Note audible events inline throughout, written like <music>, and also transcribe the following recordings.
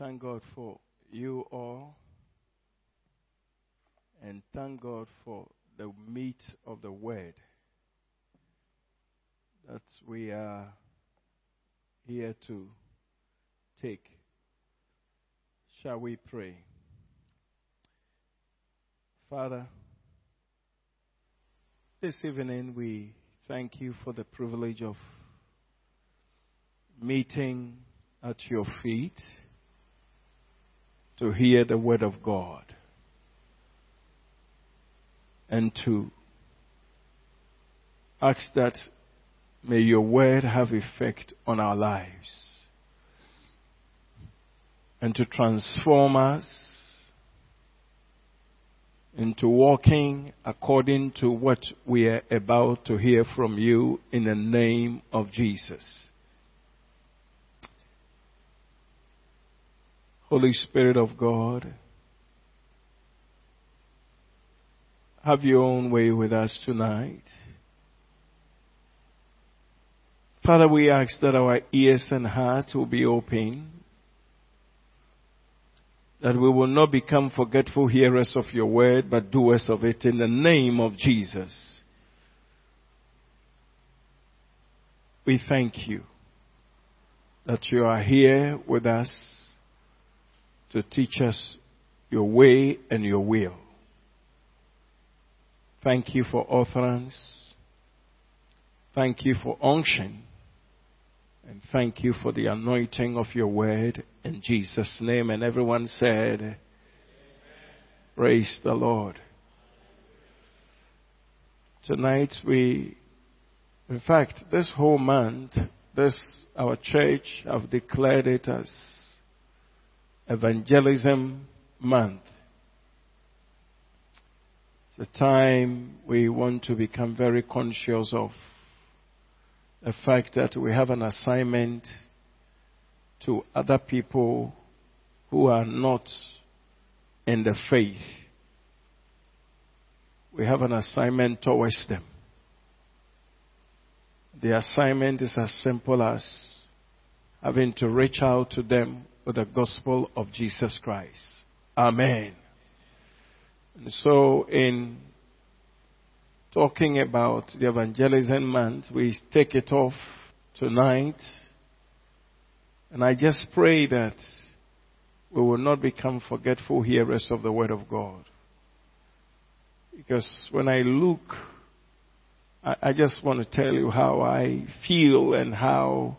thank God for you all. And thank God for the meat of the word that we are here to take. Shall we pray? Father, this evening we thank you for the privilege of meeting at your feet to hear the word of God and to ask that may your word have effect on our lives and to transform us into walking according to what we are about to hear from you in the name of Jesus. Holy Spirit of God, have your own way with us tonight. Father, we ask that our ears and hearts will be open, that we will not become forgetful hearers of your word, but doers of it in the name of Jesus. We thank you that you are here with us to teach us your way and your will. Thank you for utterance. Thank you for unction. And thank you for the anointing of your word in Jesus' name. And everyone said, Amen. Praise the Lord. Tonight we, in fact, this whole month, this, our church have declared it as Evangelism Month. It's a time we want to become very conscious of the fact that we have an assignment to other people who are not in the faith. We have an assignment towards them. The assignment is as simple as having to reach out to them the gospel of Jesus Christ. Amen. And so, in talking about the evangelism month, we take it off tonight. And I just pray that we will not become forgetful hearers of the Word of God. Because when I look, I, I just want to tell you how I feel and how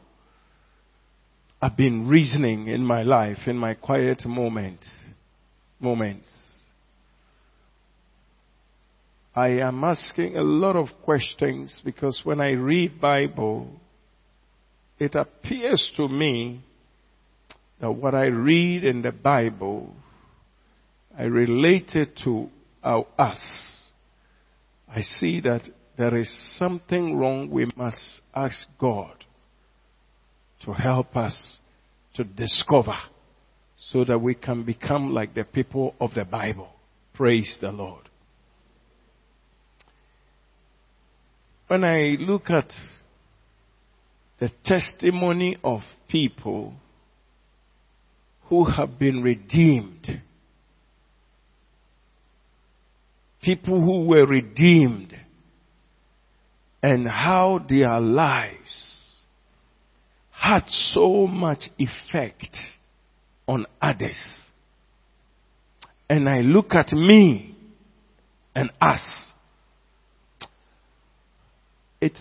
I've been reasoning in my life, in my quiet moment, moments. I am asking a lot of questions because when I read Bible, it appears to me that what I read in the Bible, I relate it to our, us. I see that there is something wrong. We must ask God to help us to discover so that we can become like the people of the Bible. Praise the Lord. When I look at the testimony of people who have been redeemed, people who were redeemed, and how their lives had so much effect on others. And I look at me and us. It's,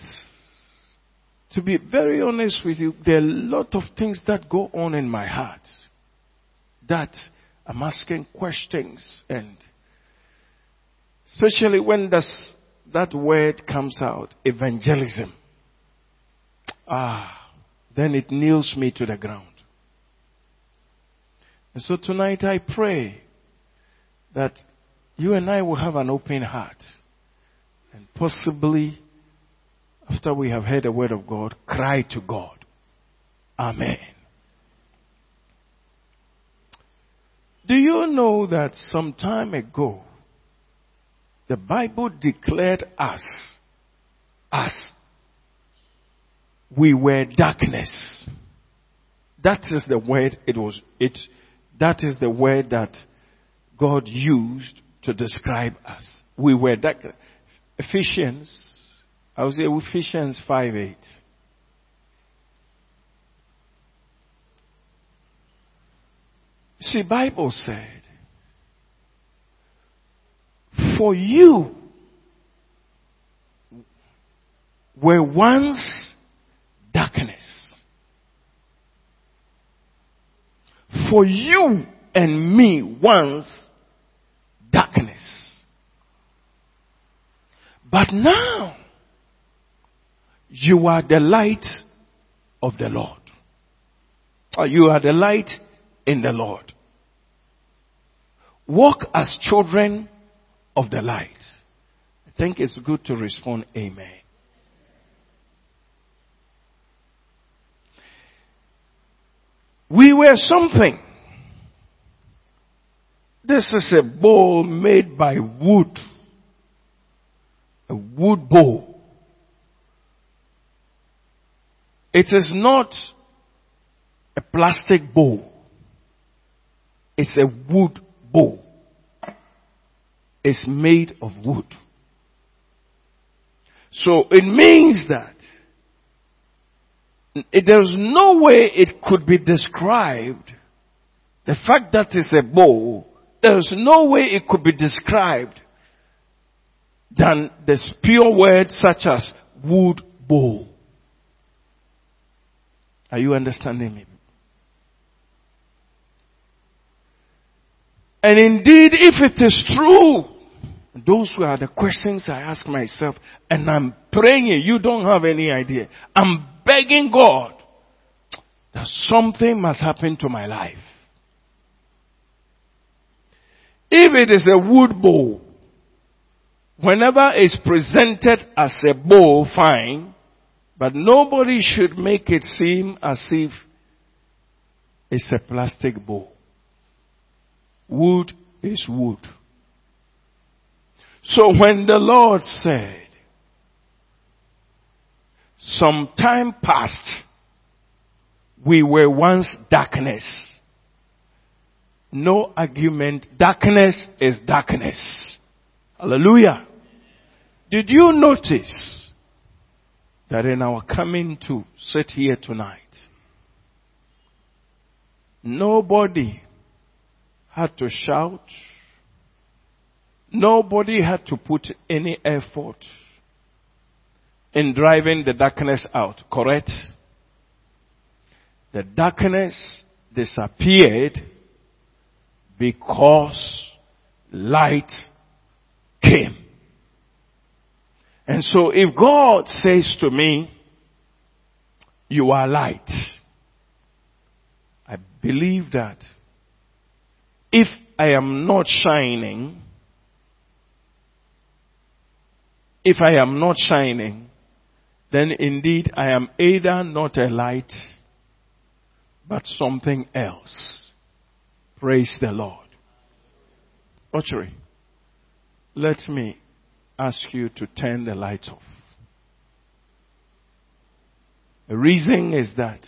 to be very honest with you, there are a lot of things that go on in my heart that I'm asking questions and especially when das, that word comes out, evangelism. Ah, then it kneels me to the ground. And so tonight I pray that you and I will have an open heart and possibly after we have heard the word of God, cry to God. Amen. Do you know that some time ago, the Bible declared us, us we were darkness. That is the word it was, it, That is the word that God used to describe us. We were that. Ephesians, I would say Ephesians 5 8. See, Bible said, for you were once darkness. For you and me once darkness. But now you are the light of the Lord. Or you are the light in the Lord. Walk as children of the light. I think it's good to respond, Amen. We were something. This is a bowl made by wood. A wood bowl. It is not a plastic bowl. It's a wood bowl. It's made of wood. So it means that there's no way it could be described. The fact that it's a bowl, there's no way it could be described than this pure word such as wood bowl. Are you understanding me? And indeed, if it is true, those were the questions I ask myself, and I'm praying, you don't have any idea. I'm begging God that something must happen to my life. If it is a wood bowl, whenever it's presented as a bowl, fine, but nobody should make it seem as if it's a plastic bowl. Wood is wood. So when the Lord said, some time past, we were once darkness. No argument. Darkness is darkness. Hallelujah. Did you notice that in our coming to sit here tonight, nobody had to shout. Nobody had to put any effort in driving the darkness out, correct? The darkness disappeared because light came. And so if God says to me, you are light, I believe that if I am not shining, if I am not shining, then indeed I am either not a light, but something else. Praise the Lord. Archery, let me ask you to turn the lights off. The reason is that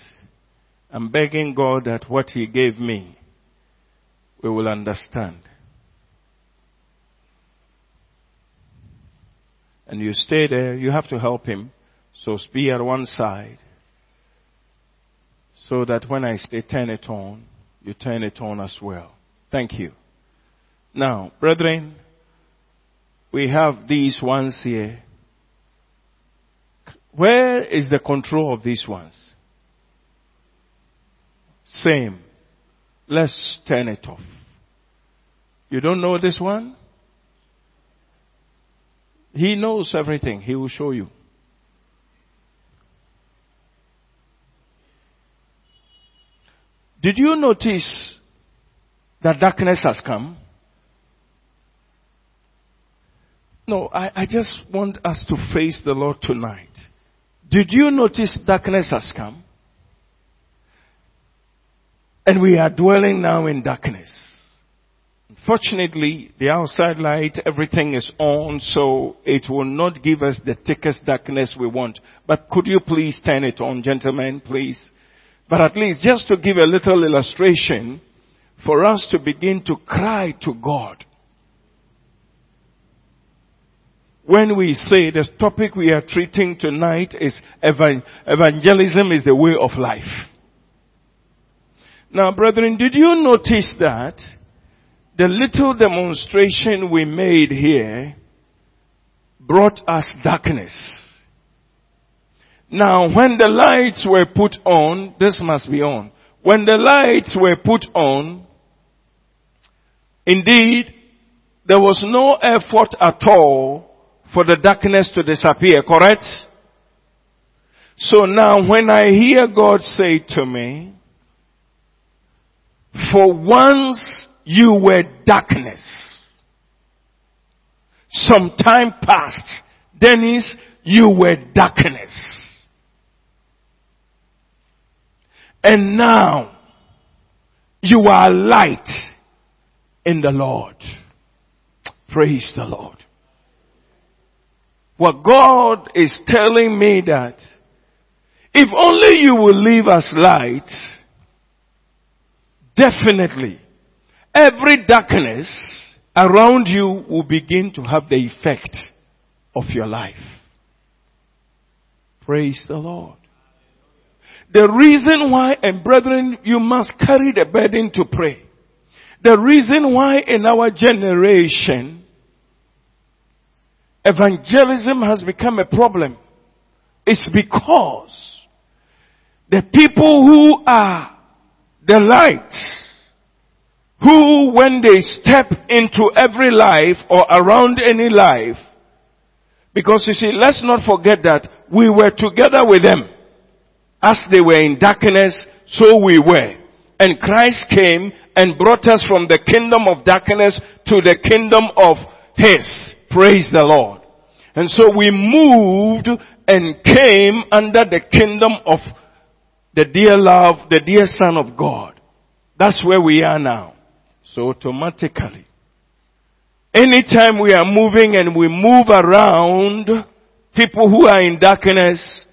I'm begging God that what He gave me, we will understand. And you stay there, you have to help Him so be at one side so that when I say turn it on, you turn it on as well. Thank you. Now, brethren, we have these ones here. Where is the control of these ones? Same. Let's turn it off. You don't know this one? He knows everything. He will show you. Did you notice that darkness has come? No, I, I just want us to face the Lord tonight. Did you notice darkness has come? And we are dwelling now in darkness. Unfortunately, the outside light, everything is on, so it will not give us the thickest darkness we want. But could you please turn it on, gentlemen, please? But at least just to give a little illustration, for us to begin to cry to God. When we say the topic we are treating tonight is evangelism is the way of life. Now brethren, did you notice that the little demonstration we made here brought us darkness? Now when the lights were put on, this must be on. When the lights were put on, indeed, there was no effort at all for the darkness to disappear, correct? So now when I hear God say to me, for once you were darkness, some time passed, Dennis, you were darkness. And now you are light in the Lord. Praise the Lord. What God is telling me that if only you will live as light, definitely every darkness around you will begin to have the effect of your life. Praise the Lord. The reason why, and brethren, you must carry the burden to pray. The reason why in our generation, evangelism has become a problem is because the people who are the light, who when they step into every life or around any life, because you see, let's not forget that we were together with them. As they were in darkness, so we were. And Christ came and brought us from the kingdom of darkness to the kingdom of His. Praise the Lord. And so we moved and came under the kingdom of the dear love, the dear son of God. That's where we are now. So automatically, anytime we are moving and we move around people who are in darkness,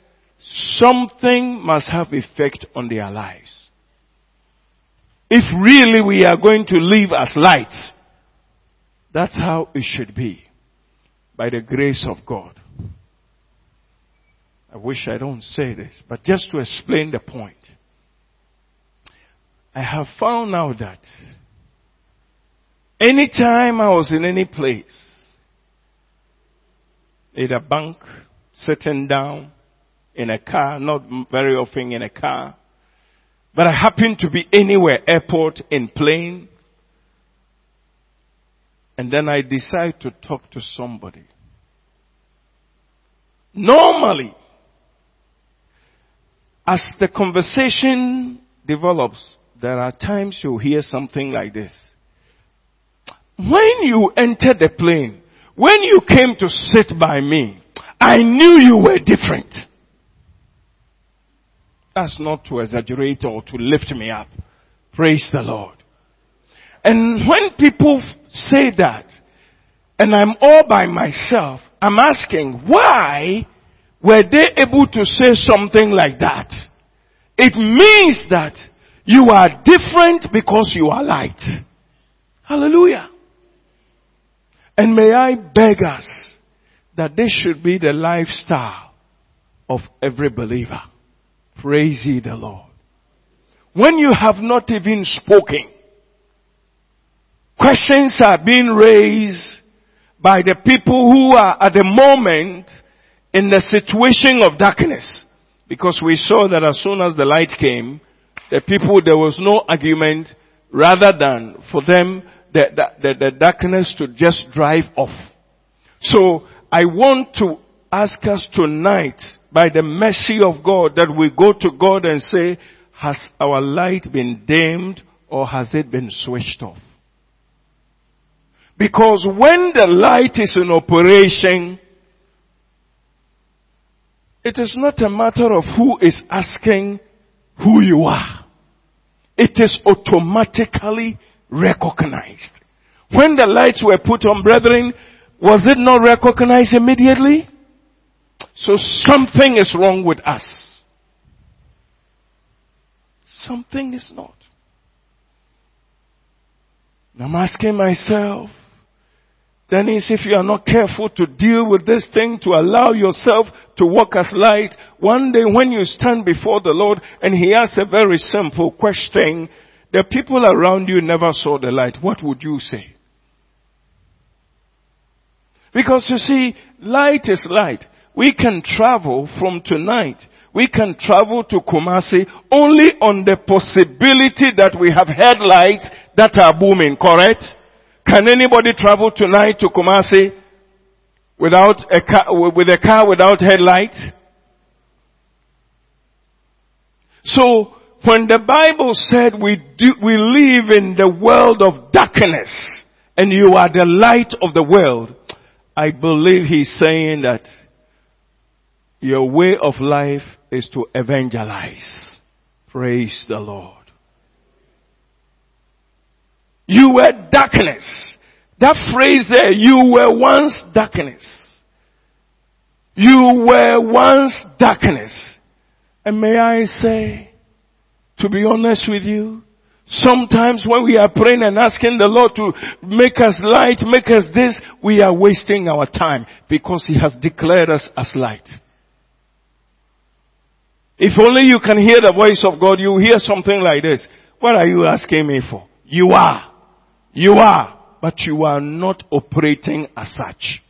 something must have effect on their lives. If really we are going to live as lights, that's how it should be. By the grace of God. I wish I don't say this, but just to explain the point. I have found out that anytime I was in any place, a bank, sitting down, in a car, not very often in a car. But I happen to be anywhere, airport, in plane. And then I decide to talk to somebody. Normally, as the conversation develops, there are times you hear something like this. When you entered the plane, when you came to sit by me, I knew you were different. That's not to exaggerate or to lift me up. Praise the Lord. And when people say that, and I'm all by myself, I'm asking, why were they able to say something like that? It means that you are different because you are light. Hallelujah. And may I beg us that this should be the lifestyle of every believer. Praise ye the Lord. When you have not even spoken, questions are being raised by the people who are at the moment in the situation of darkness. Because we saw that as soon as the light came, the people, there was no argument rather than for them the, the, the, darkness to just drive off. So I want to ask us tonight by the mercy of God that we go to God and say, has our light been dimmed or has it been switched off? Because when the light is in operation, it is not a matter of who is asking who you are. It is automatically recognized. When the lights were put on, brethren, was it not recognized immediately? So something is wrong with us. Something is not. I'm asking myself, Dennis, if you are not careful to deal with this thing, to allow yourself to walk as light, one day when you stand before the Lord and He asks a very simple question, the people around you never saw the light, what would you say? Because you see, light is light. We can travel from tonight. We can travel to Kumasi only on the possibility that we have headlights that are booming, correct? Can anybody travel tonight to Kumasi without a car, with a car without headlights? So, when the Bible said we do, we live in the world of darkness and you are the light of the world, I believe he's saying that your way of life is to evangelize. Praise the Lord. You were darkness. That phrase there, you were once darkness. You were once darkness. And may I say, to be honest with you, sometimes when we are praying and asking the Lord to make us light, make us this, we are wasting our time because He has declared us as light. If only you can hear the voice of God, you hear something like this. What are you asking me for? You are. You are. But you are not operating as such.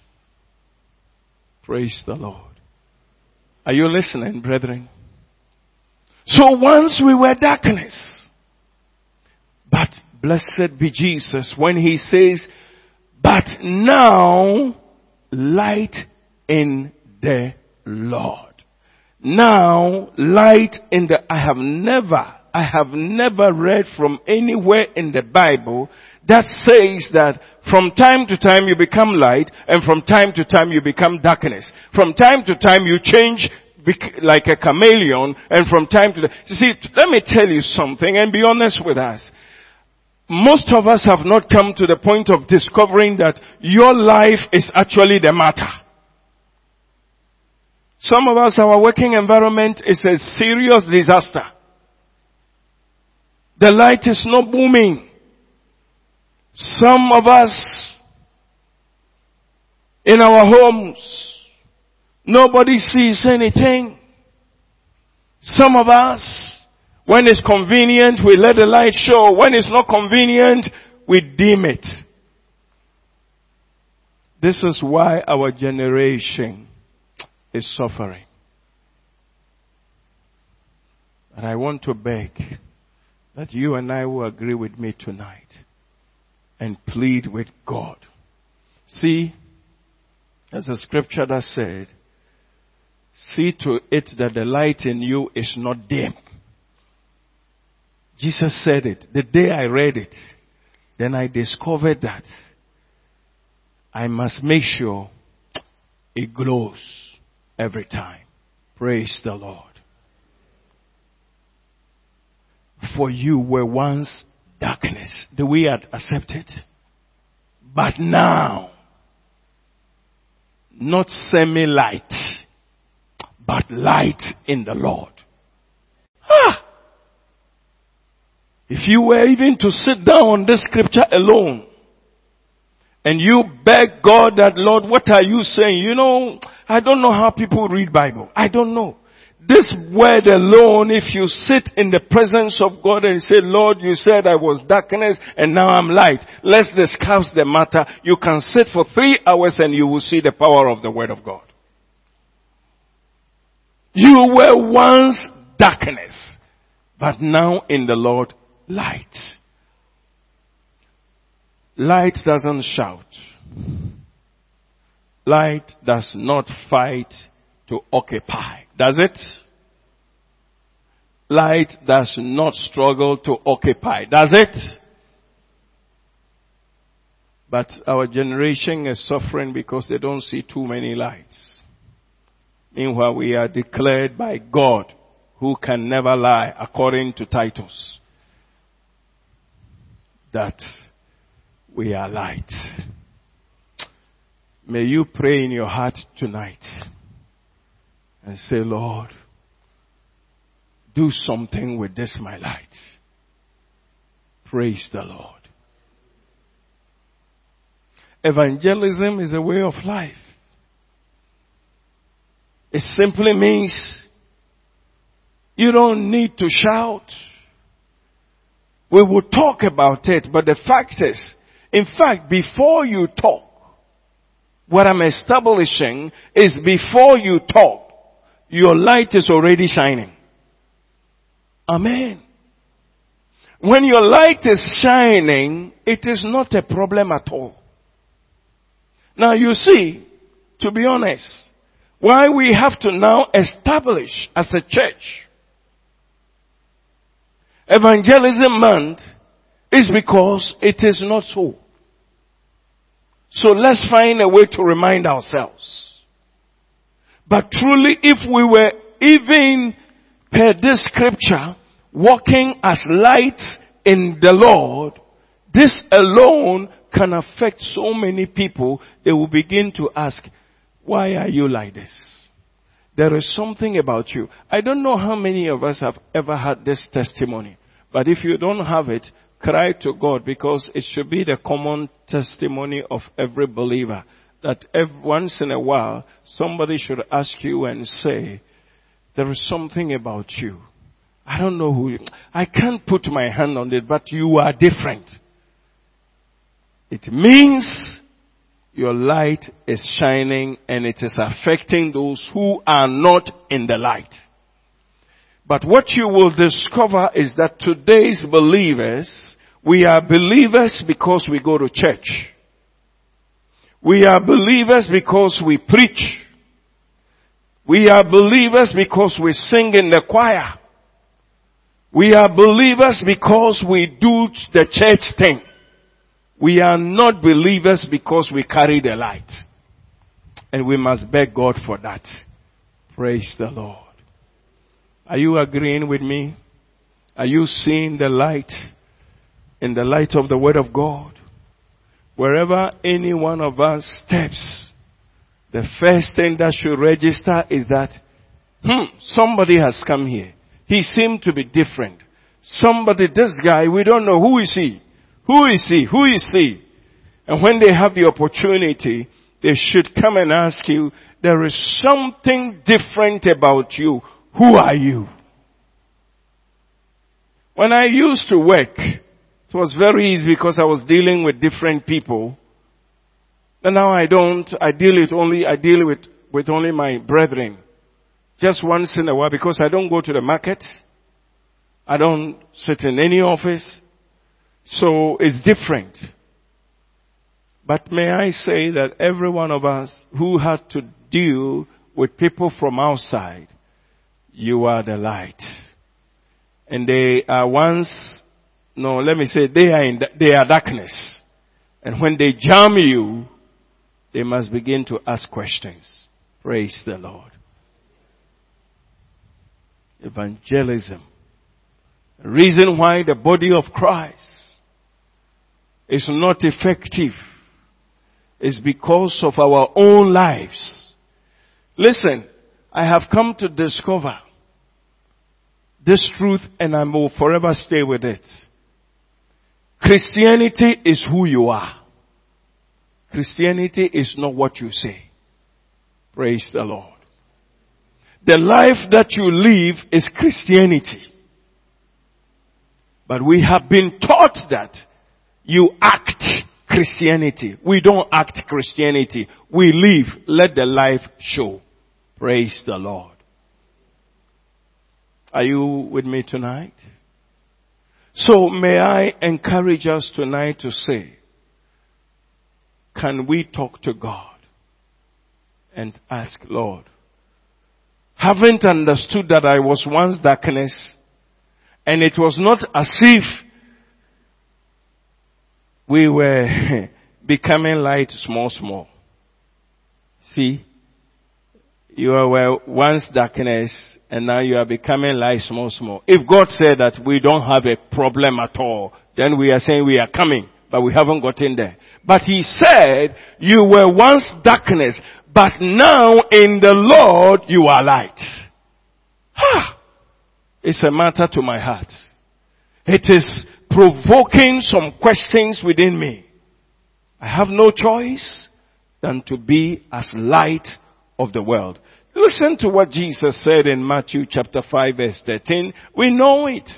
Praise the Lord. Are you listening, brethren? So once we were darkness. But blessed be Jesus when he says, but now light in the Lord. Now, light in the, I have never, I have never read from anywhere in the Bible that says that from time to time you become light and from time to time you become darkness. From time to time you change like a chameleon and from time to time, you see, let me tell you something and be honest with us. Most of us have not come to the point of discovering that your life is actually the matter. Some of us, our working environment is a serious disaster. The light is not booming. Some of us, in our homes, nobody sees anything. Some of us, when it's convenient, we let the light show. When it's not convenient, we dim it. This is why our generation is suffering. And I want to beg that you and I will agree with me tonight and plead with God. See, as the scripture that said, see to it that the light in you is not dim. Jesus said it. The day I read it, then I discovered that I must make sure it glows every time. Praise the Lord. For you were once darkness. The way had accepted. But now, not semi-light, but light in the Lord. Ah! If you were even to sit down on this scripture alone, and you beg God that, Lord, what are you saying? You know, I don't know how people read Bible. I don't know. This word alone, if you sit in the presence of God and say, Lord, you said I was darkness and now I'm light. Let's discuss the matter. You can sit for three hours and you will see the power of the word of God. You were once darkness, but now in the Lord light. Light doesn't shout. Light does not fight to occupy, does it? Light does not struggle to occupy, does it? But our generation is suffering because they don't see too many lights. Meanwhile, we are declared by God who can never lie according to Titus that we are light. May you pray in your heart tonight and say, Lord, do something with this my light. Praise the Lord. Evangelism is a way of life. It simply means you don't need to shout. We will talk about it, but the fact is, in fact, before you talk, what I'm establishing is before you talk, your light is already shining. Amen. When your light is shining, it is not a problem at all. Now you see, to be honest, why we have to now establish as a church evangelism month is because it is not so. So let's find a way to remind ourselves. But truly, if we were even per this scripture, walking as light in the Lord, this alone can affect so many people. They will begin to ask, why are you like this? There is something about you. I don't know how many of us have ever had this testimony, but if you don't have it, cry to God because it should be the common testimony of every believer that every, once in a while somebody should ask you and say, there is something about you. I don't know who, you, I can't put my hand on it, but you are different. It means your light is shining and it is affecting those who are not in the light. But what you will discover is that today's believers, we are believers because we go to church. We are believers because we preach. We are believers because we sing in the choir. We are believers because we do the church thing. We are not believers because we carry the light. And we must beg God for that. Praise the Lord. Are you agreeing with me? Are you seeing the light in the light of the Word of God? Wherever any one of us steps, the first thing that should register is that, hmm, somebody has come here. He seemed to be different. Somebody, this guy, we don't know who is he. Who is he? Who is he? And when they have the opportunity, they should come and ask you, there is something different about you. Who are you? When I used to work, it was very easy because I was dealing with different people. And now I don't, I deal with only, I deal with, with only my brethren. Just once in a while because I don't go to the market. I don't sit in any office. So it's different. But may I say that every one of us who had to deal with people from outside, you are the light. And they are once, no, let me say, they are in, they are darkness. And when they jam you, they must begin to ask questions. Praise the Lord. Evangelism. The reason why the body of Christ is not effective is because of our own lives. Listen, I have come to discover this truth and I will forever stay with it. Christianity is who you are. Christianity is not what you say. Praise the Lord. The life that you live is Christianity. But we have been taught that you act Christianity. We don't act Christianity. We live. Let the life show. Praise the Lord. Are you with me tonight? So may I encourage us tonight to say, can we talk to God and ask, Lord, haven't understood that I was once darkness and it was not as if we were <laughs> becoming light small, small. See? You were once darkness and now you are becoming light small, small. If God said that we don't have a problem at all, then we are saying we are coming, but we haven't gotten there. But He said you were once darkness, but now in the Lord you are light. It's a matter to my heart. It is provoking some questions within me. I have no choice than to be as light of the world. Listen to what Jesus said in Matthew chapter 5 verse 13. We know it.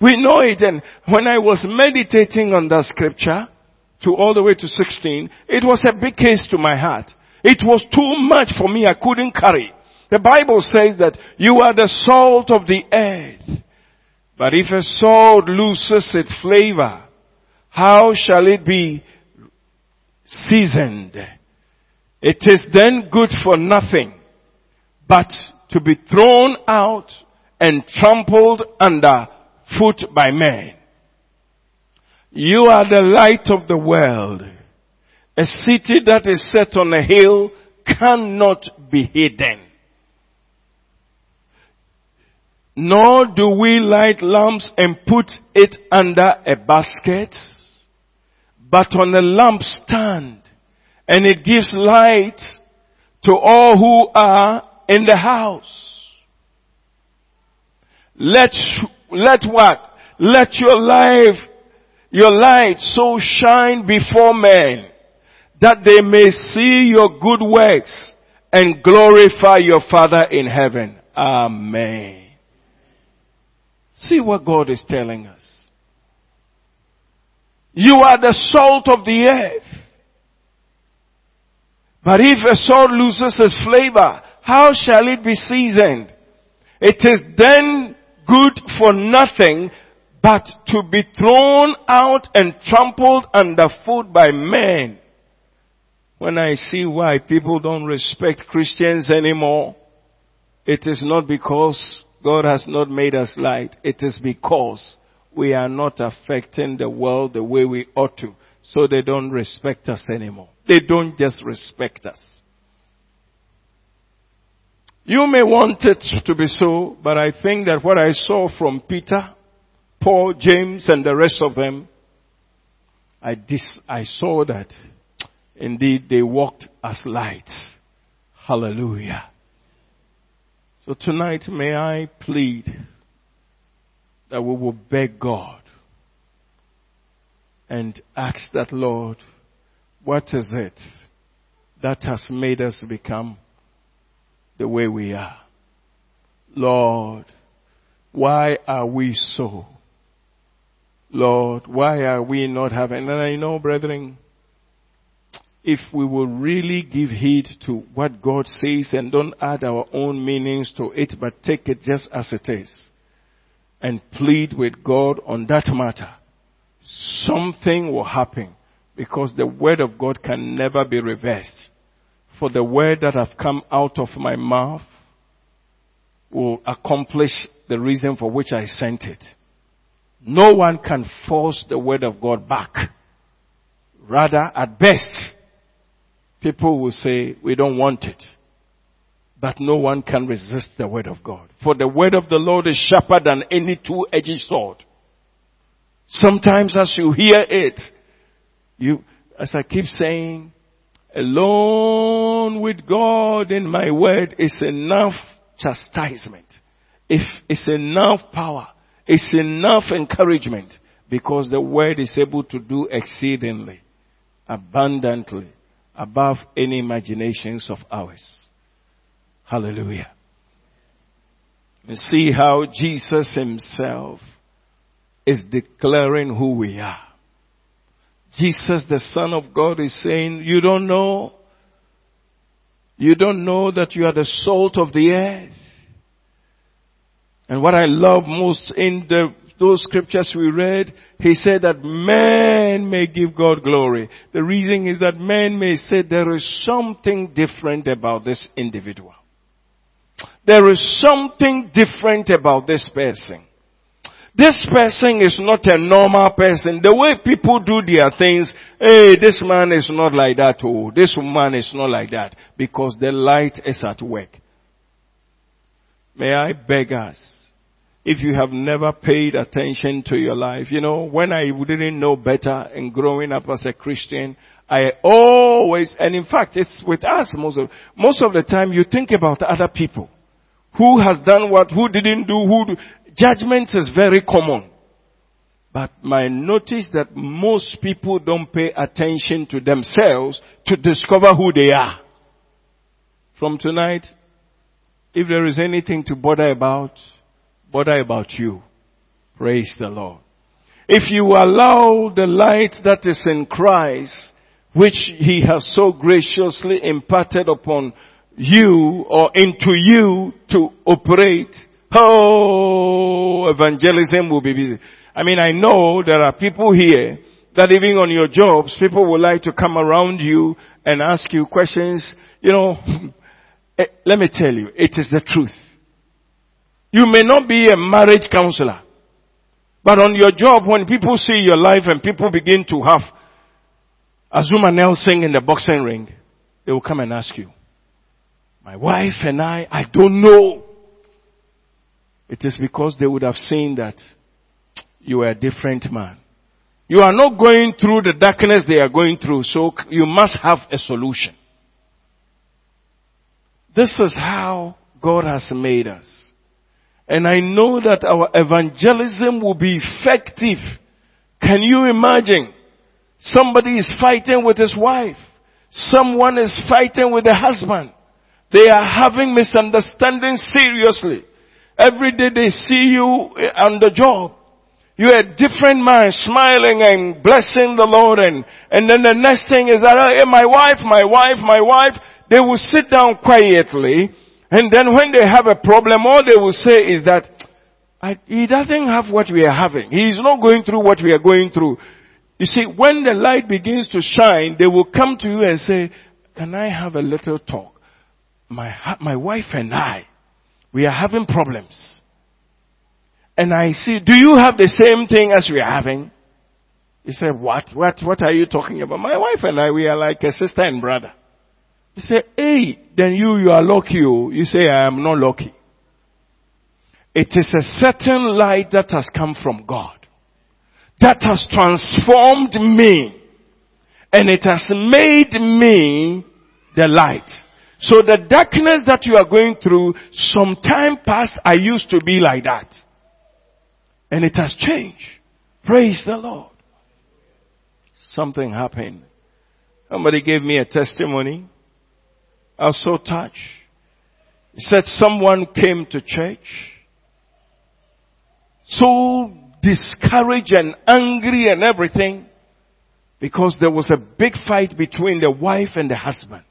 We know it. And when I was meditating on that scripture to all the way to 16, it was a big case to my heart. It was too much for me. I couldn't carry. The Bible says that you are the salt of the earth. But if a salt loses its flavor, how shall it be seasoned? It is then good for nothing but to be thrown out and trampled under foot by men. You are the light of the world. A city that is set on a hill cannot be hidden. Nor do we light lamps and put it under a basket, but on a lampstand, and it gives light to all who are in the house. Let, let what? Let your life, your light so shine before men that they may see your good works and glorify your Father in heaven. Amen. See what God is telling us. You are the salt of the earth. But if a salt loses its flavor, how shall it be seasoned? It is then good for nothing but to be thrown out and trampled underfoot by men. When I see why people don't respect Christians anymore, it is not because God has not made us light. It is because we are not affecting the world the way we ought to. So they don't respect us anymore. They don't just respect us. You may want it to be so, but I think that what I saw from Peter, Paul, James, and the rest of them, I, dis- I saw that indeed they walked as lights. Hallelujah. So tonight may I plead that we will beg God and ask that Lord, what is it that has made us become the way we are. Lord, why are we so? Lord, why are we not having, and I know, brethren, if we will really give heed to what God says and don't add our own meanings to it, but take it just as it is, and plead with God on that matter, something will happen because the word of God can never be reversed for the word that have come out of my mouth will accomplish the reason for which I sent it. No one can force the word of God back. Rather, at best, people will say, we don't want it. But no one can resist the word of God. For the word of the Lord is sharper than any two-edged sword. Sometimes as you hear it, you, as I keep saying, alone with God in my word is enough chastisement. If it's enough power, it's enough encouragement because the word is able to do exceedingly, abundantly, above any imaginations of ours. Hallelujah. You see how Jesus himself is declaring who we are. Jesus, the Son of God, is saying, you don't know. You don't know that you are the salt of the earth. And what I love most in the, those scriptures we read, he said that man may give God glory. The reason is that man may say there is something different about this individual. There is something different about this person. This person is not a normal person. The way people do their things, hey, this man is not like that, oh, this woman is not like that, because the light is at work. May I beg us, if you have never paid attention to your life, you know, when I didn't know better and growing up as a Christian, I always, and in fact, it's with us most of, most of the time you think about other people. Who has done what, who didn't do, who, do, judgment is very common. But my notice that most people don't pay attention to themselves to discover who they are. From tonight, if there is anything to bother about, bother about you. Praise the Lord. If you allow the light that is in Christ, which He has so graciously imparted upon you or into you to operate, oh, evangelism will be busy. I mean, I know there are people here that even on your jobs, people would like to come around you and ask you questions. You know, <laughs> eh, let me tell you, it is the truth. You may not be a marriage counselor, but on your job, when people see your life and people begin to have Azumah Nelson in the boxing ring, they will come and ask you, my wife and I, I don't know. It is because they would have seen that you are a different man. You are not going through the darkness they are going through, so you must have a solution. This is how God has made us. And I know that our evangelism will be effective. Can you imagine? Somebody is fighting with his wife. Someone is fighting with the husband. They are having misunderstandings seriously. Every day they see you on the job. You're a different man smiling and blessing the Lord and, and then the next thing is that, hey, my wife, my wife, my wife, they will sit down quietly and then when they have a problem, all they will say is that he doesn't have what we are having. He is not going through what we are going through. You see, when the light begins to shine, they will come to you and say, can I have a little talk? My, my wife and I, we are having problems. And I see, do you have the same thing as we are having? He said, what, what, what are you talking about? My wife and I, we are like a sister and brother. He said, hey, then you, you are lucky. Oh. You say, I am not lucky. It is a certain light that has come from God. That has transformed me. And it has made me the light. So the darkness that you are going through, some time past I used to be like that. And it has changed. Praise the Lord. Something happened. Somebody gave me a testimony. I was so touched. He said someone came to church so discouraged and angry and everything because there was a big fight between the wife and the husband.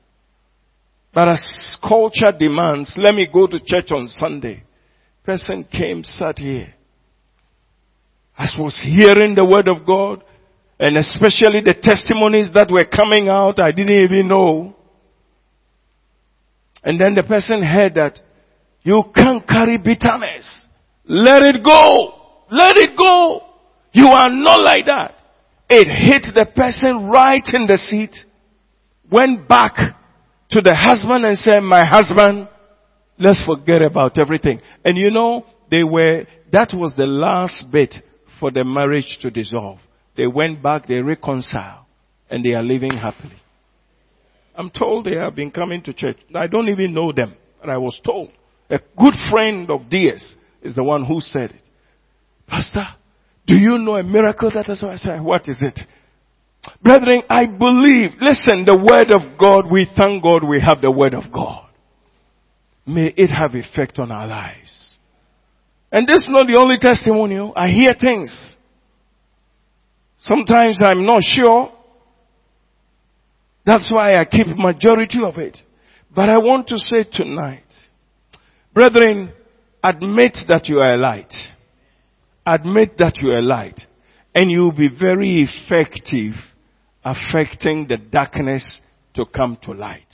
But as culture demands, let me go to church on Sunday. Person came, sat here. As was hearing the word of God, and especially the testimonies that were coming out, I didn't even know. And then the person heard that you can't carry bitterness. Let it go. Let it go. You are not like that. It hit the person right in the seat, went back to the husband and said, my husband, let's forget about everything. And you know, they were, that was the last bit for the marriage to dissolve. They went back, they reconciled, and they are living happily. I'm told they have been coming to church. I don't even know them, but I was told. A good friend of theirs is the one who said it. Pastor, do you know a miracle that? Why I said, what is it? Brethren, I believe, listen, the word of God, we thank God we have the word of God. May it have effect on our lives. And this is not the only testimonial. Oh. I hear things. Sometimes I'm not sure. That's why I keep majority of it. But I want to say tonight, brethren, admit that you are a light. Admit that you are a light. And you will be very effective affecting the darkness to come to light.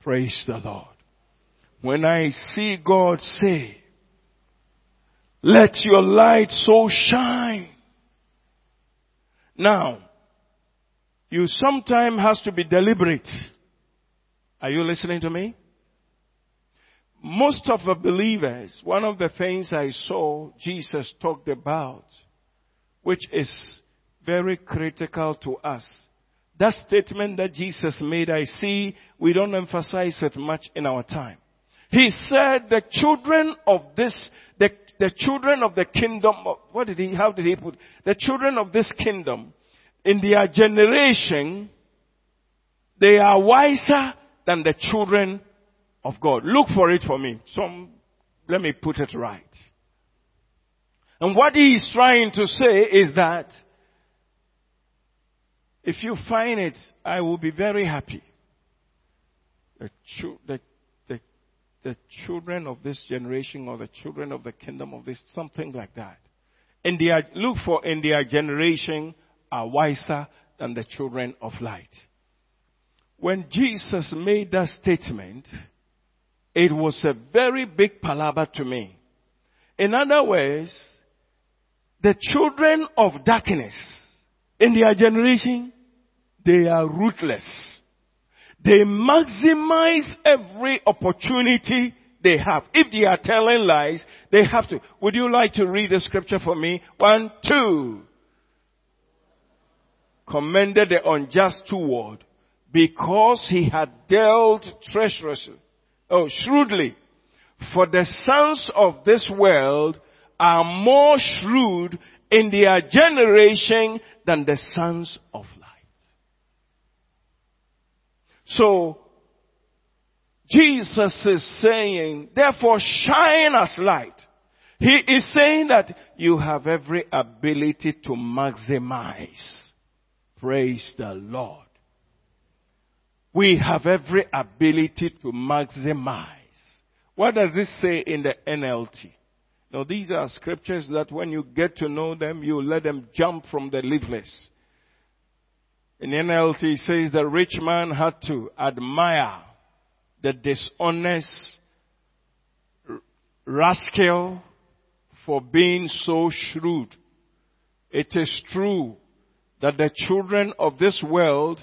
Praise the Lord. When I see God say, let your light so shine. Now, you sometimes has to be deliberate. Are you listening to me? Most of the believers, one of the things I saw Jesus talked about, which is very critical to us. That statement that Jesus made, I see we don't emphasize it much in our time. He said the children of this, the, the children of the kingdom, of, what did he, how did he put? The children of this kingdom, in their generation, they are wiser than the children of God. Look for it for me. Some, let me put it right. And what he is trying to say is that if you find it, I will be very happy. The, the, the, the children of this generation or the children of the kingdom of this, something like that. In their, look for in their generation are wiser than the children of light. When Jesus made that statement, it was a very big palaver to me. In other words, the children of darkness in their generation, they are ruthless. They maximize every opportunity they have. If they are telling lies, they have to. Would you like to read the scripture for me? One, two. Commended the unjust toward because he had dealt treacherously, oh, shrewdly. For the sons of this world are more shrewd in their generation than the sons of light. So, Jesus is saying, therefore shine as light. He is saying that you have every ability to maximize. Praise the Lord. We have every ability to maximize. What does this say in the NLT? Now these are scriptures that when you get to know them, you let them jump from the leaflets. In NLT it says the rich man had to admire the dishonest rascal for being so shrewd. It is true that the children of this world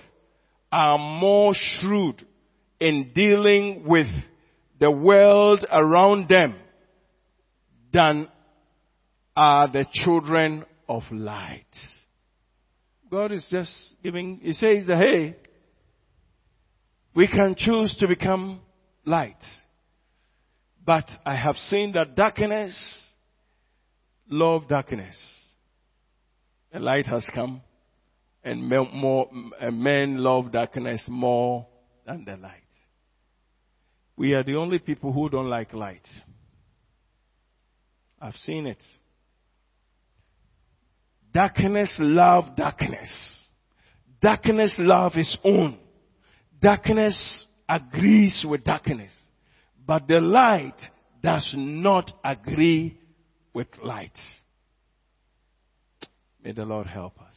are more shrewd in dealing with the world around them than are the children of light. God is just giving, He says that, hey, we can choose to become light. But I have seen that darkness love darkness. The light has come and more, men love darkness more than the light. We are the only people who don't like light. I've seen it. Darkness love darkness. Darkness love its own. Darkness agrees with darkness. But the light does not agree with light. May the Lord help us.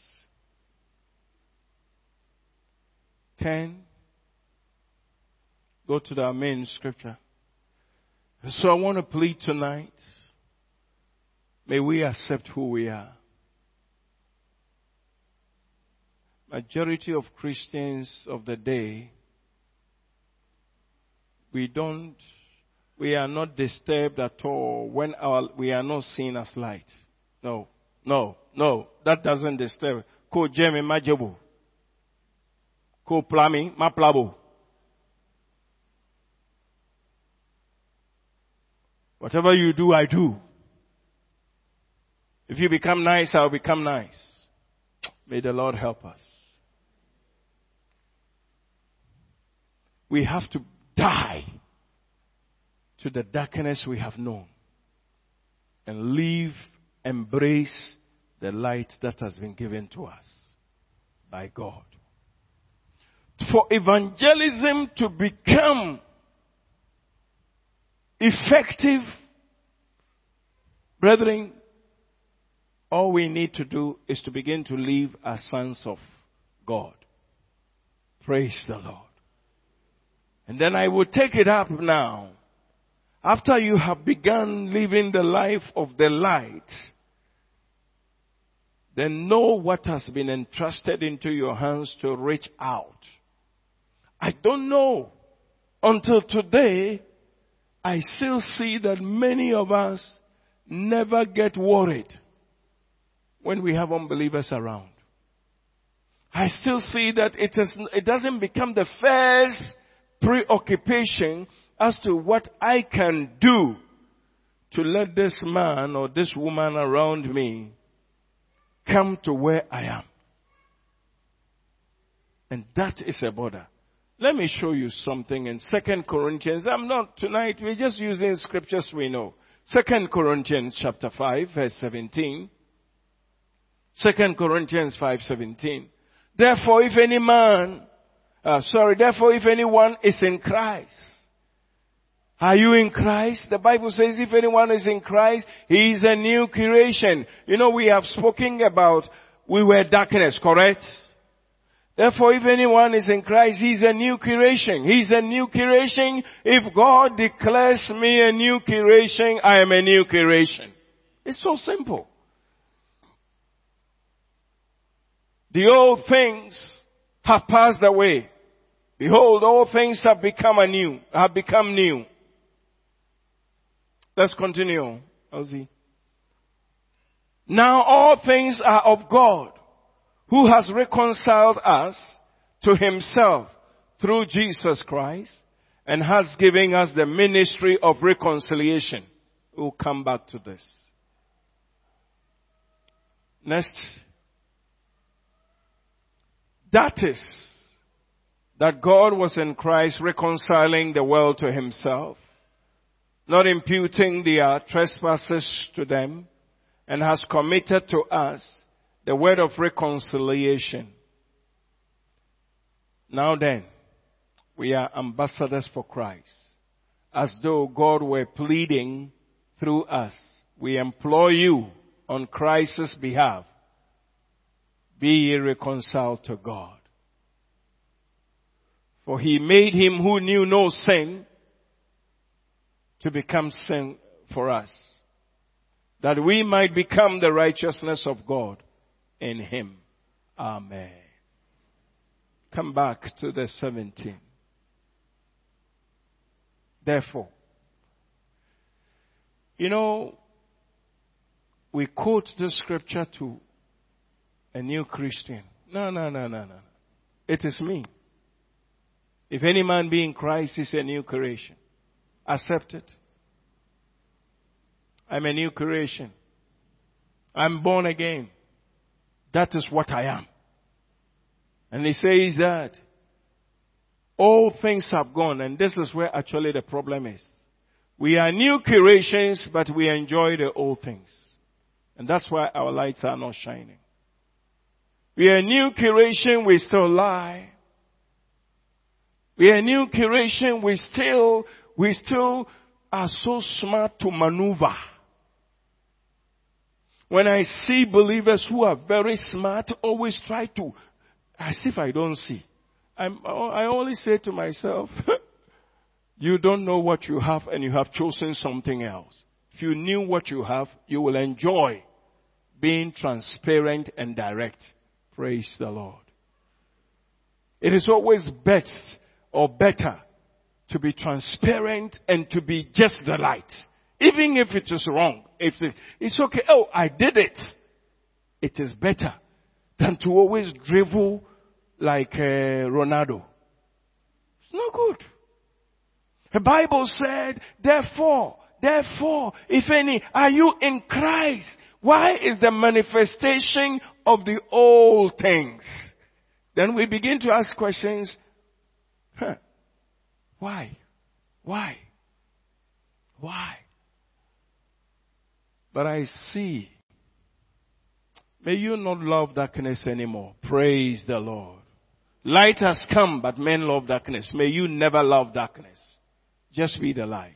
10. Go to the main scripture. So I want to plead tonight. May we accept who we are. Majority of Christians of the day, we don't, we are not disturbed at all when our, we are not seen as light. No, no, no, that doesn't disturb. Ko jemi majebu ko plami ma plabo. Whatever you do, I do. If you become nice, I'll become nice. May the Lord help us. We have to die to the darkness we have known and live, embrace the light that has been given to us by God for evangelism to become effective, brethren, all we need to do is to begin to live as sons of God. Praise the Lord. And then I will take it up now. After you have begun living the life of the light, then know what has been entrusted into your hands to reach out I don't know. Until today, I still see that many of us never get worried when we have unbelievers around. I still see that it, is, it doesn't become the first preoccupation as to what I can do to let this man or this woman around me come to where I am. And that is a border. Let me show you something in Second Corinthians. I'm not tonight, we're just using scriptures we know. Second Corinthians chapter 5 verse 17. Second Corinthians 5:17. Therefore, if any man, uh, sorry, therefore, if anyone is in Christ, are you in Christ? The Bible says if anyone is in Christ, he is a new creation. You know, we have spoken about we were darkness, correct? Therefore, if anyone is in Christ, he's a new creation. He's a new creation. If God declares me a new creation, I am a new creation. It's so simple. The old things have passed away. Behold, all things have become anew, have become new. Let's continue, Ozzy. Now all things are of God who has reconciled us to himself through Jesus Christ and has given us the ministry of reconciliation. We'll come back to this. Next. That is that God was in Christ reconciling the world to himself, not imputing their trespasses to them, and has committed to us the word of reconciliation. Now then, we are ambassadors for Christ. As though God were pleading through us. We implore you on Christ's behalf. Be reconciled to God. For he made him who knew no sin to become sin for us. That we might become the righteousness of God in him. Amen. Come back to the 17. Therefore, you know, we quote the scripture to a new Christian. No, no, no, no, no. It is me. If any man be in Christ, is a new creation. Accept it. I'm a new creation. I'm born again. That is what I am. And he says that all things have gone, and this is where actually the problem is. We are new creations, but we enjoy the old things. And that's why our lights are not shining. We are new creation, we still lie. We are new creation, we still, we still are so smart to maneuver. When I see believers who are very smart, always try to, as if I don't see. I'm, I only say to myself, <laughs> you don't know what you have and you have chosen something else. If you knew what you have, you will enjoy being transparent and direct. Praise the Lord. It is always best or better to be transparent and to be just the light. Even if it is wrong, if it, it's okay, oh, I did it. It is better than to always dribble like uh, Ronaldo. It's not good. The Bible said, therefore, therefore, if any, are you in Christ? Why is the manifestation of the old things? Then we begin to ask questions. Huh, why? Why? Why? But I see. May you not love darkness anymore. Praise the Lord. Light has come, but men love darkness. May you never love darkness. Just be the light.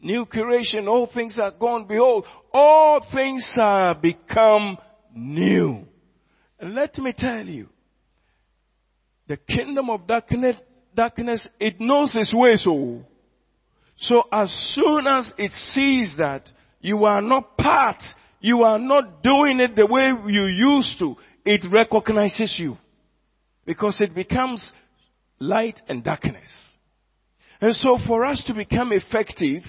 New creation, all things are gone. Behold, all things are become new. And let me tell you, the kingdom of darkness, darkness, it knows its ways. So, so as soon as it sees that you are not part. You are not doing it the way you used to. It recognizes you. Because it becomes light and darkness. And so for us to become effective,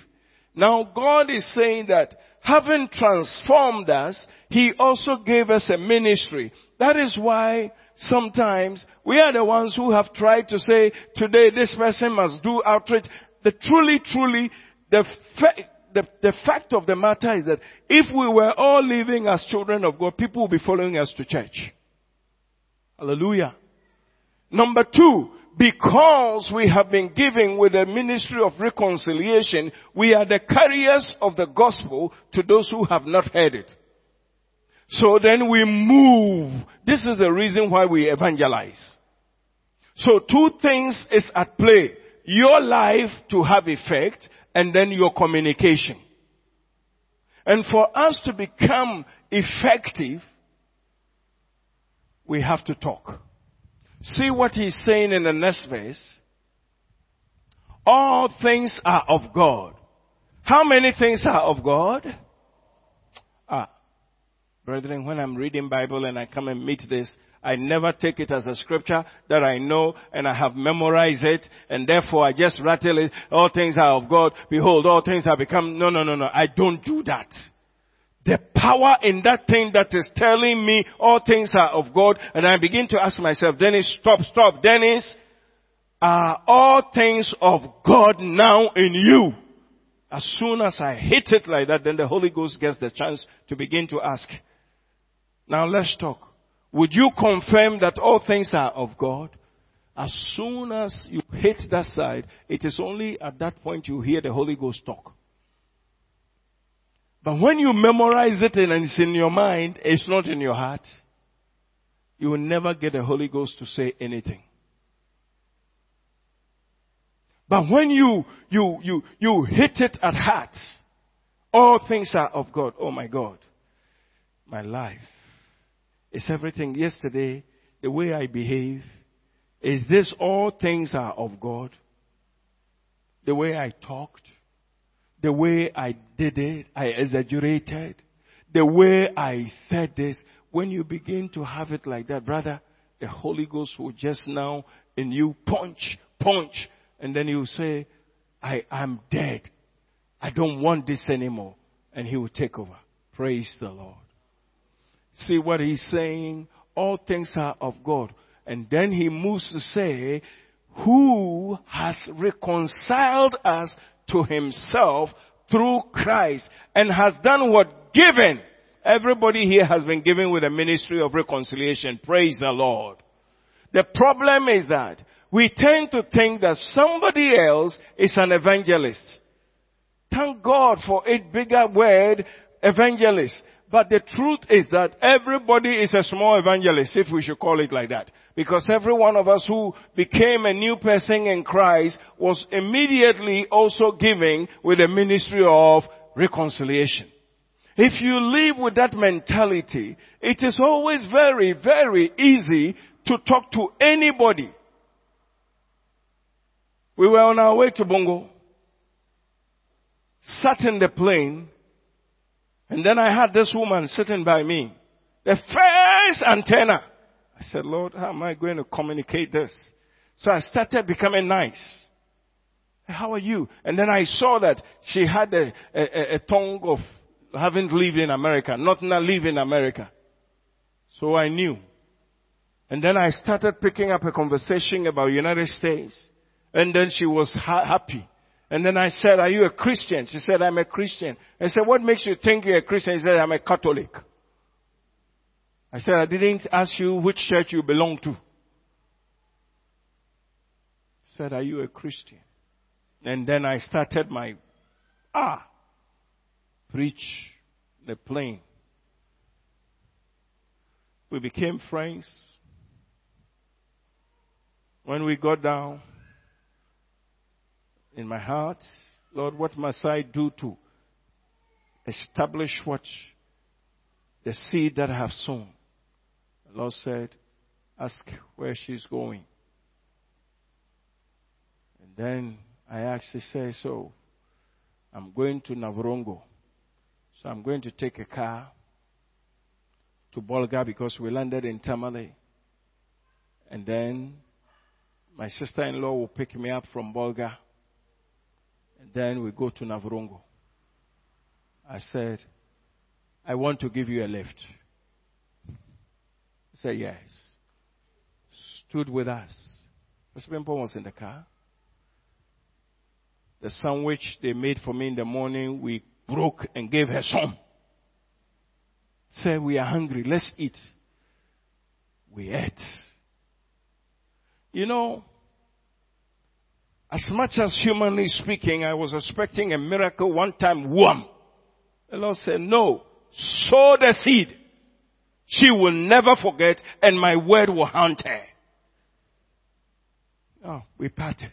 now God is saying that having transformed us, He also gave us a ministry. That is why sometimes we are the ones who have tried to say, today this person must do outreach. the truly, truly, the, fa- the, the fact of the matter is that if we were all living as children of God, people would be following us to church. Hallelujah. Number two, because we have been given with the ministry of reconciliation, we are the carriers of the gospel to those who have not heard it. So then we move. This is the reason why we evangelize. So two things is at play. Your life to have effect and then your communication. And for us to become effective, we have to talk. See what he's saying in the next verse. All things are of God. How many things are of God? Ah, brethren, when I'm reading Bible and I come and meet this, I never take it as a scripture that I know and I have memorized it and therefore I just rattle it. All things are of God. Behold, all things have become, no, no, no, no. I don't do that. The power in that thing that is telling me all things are of God and I begin to ask myself, Dennis, stop, stop, Dennis, are all things of God now in you? As soon as I hit it like that, then the Holy Ghost gets the chance to begin to ask. Now let's talk. Would you confirm that all things are of God? As soon as you hit that side, it is only at that point you hear the Holy Ghost talk. But when you memorize it and it's in your mind, it's not in your heart, you will never get the Holy Ghost to say anything. But when you, you, you, you hit it at heart, all things are of God. Oh my God. My life is everything yesterday, the way I behave. Is this all things are of God? The way I talked, the way I did it, I exaggerated, the way I said this. When you begin to have it like that, brother, the Holy Ghost will just now in you punch, punch, and then you say, I am dead. I don't want this anymore. And he will take over. Praise the Lord. See what he's saying? All things are of God. And then he moves to say, who has reconciled us to himself through Christ and has done what? Given. Everybody here has been given with a ministry of reconciliation. Praise the Lord. The problem is that we tend to think that somebody else is an evangelist. Thank God for a bigger word, evangelist. But the truth is that everybody is a small evangelist, if we should call it like that. Because every one of us who became a new person in Christ was immediately also giving with a ministry of reconciliation. If you live with that mentality, it is always very, very easy to talk to anybody. We were on our way to Bongo, sat in the plane, and then I had this woman sitting by me. The first antenna. I said, Lord, how am I going to communicate this? So I started becoming nice. How are you? And then I saw that she had a, a, a tongue of having lived in America, not not live in America. So I knew. And then I started picking up a conversation about United States. And then she was ha- happy. And then I said, are you a Christian? She said, I'm a Christian. I said, what makes you think you're a Christian? She said, I'm a Catholic. I said, I didn't ask you which church you belong to. She said, are you a Christian? And then I started my, ah, preach the plane. We became friends. When we got down, in my heart, Lord, what must I do to establish what the seed that I have sown? The Lord said, ask where she's going. And then I actually say, so I'm going to Navrongo. So I'm going to take a car to Bolga because we landed in Tamale. And then my sister-in-law will pick me up from Bolga and then we go to Navrongo. I said, I want to give you a lift. He said, yes. Stood with us. President Paul was in the car. The sandwich they made for me in the morning, we broke and gave her some. Said, we are hungry, let's eat. We ate. You know, as much as humanly speaking, I was expecting a miracle one time, wham. The Lord said, no, sow the seed. She will never forget and my word will haunt her. Oh, we parted.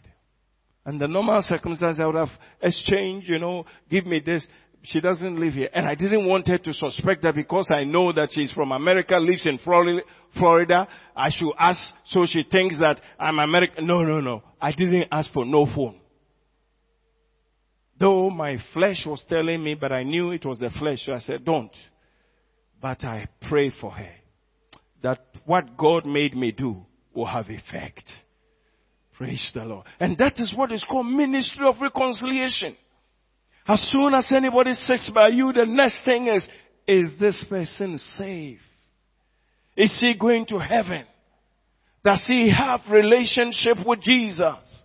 And the normal circumstances I would have exchanged, you know, give me this. She doesn't live here. And I didn't want her to suspect that because I know that she's from America, lives in Florida. I should ask so she thinks that I'm American. No, no, no. I didn't ask for no phone. Though my flesh was telling me, but I knew it was the flesh, so I said, don't. But I pray for her that what God made me do will have effect. Praise the Lord. And that is what is called ministry of reconciliation. As soon as anybody sits by you, the next thing is, is this person safe? Is he going to heaven? Does he have relationship with Jesus?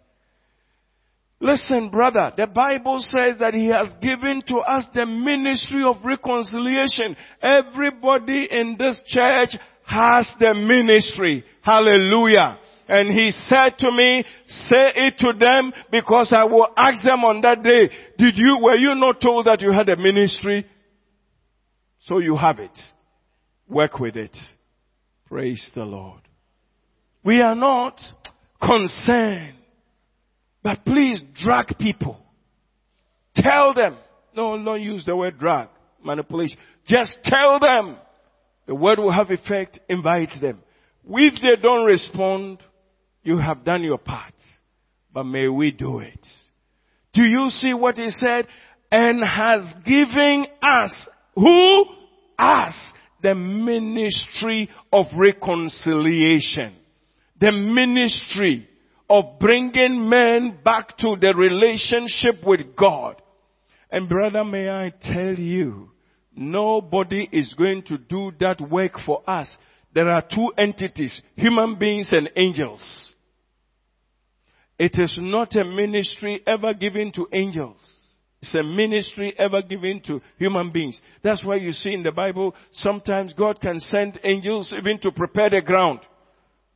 Listen, brother, the Bible says that He has given to us the ministry of reconciliation. Everybody in this church has the ministry. Hallelujah. And He said to me, say it to them because I will ask them on that day, did you, were you not told that you had a ministry? So you have it. Work with it. Praise the Lord. We are not concerned but please drag people. Tell them. No, don't use the word drag. Manipulation. Just tell them. The word will have effect. Invite them. If they don't respond, you have done your part. But may we do it. Do you see what he said? And has given us, who? Us, the ministry of reconciliation. The ministry of bringing men back to the relationship with God. And brother, may I tell you, nobody is going to do that work for us. There are two entities, human beings and angels. It is not a ministry ever given to angels. It's a ministry ever given to human beings. That's why you see in the Bible, sometimes God can send angels even to prepare the ground.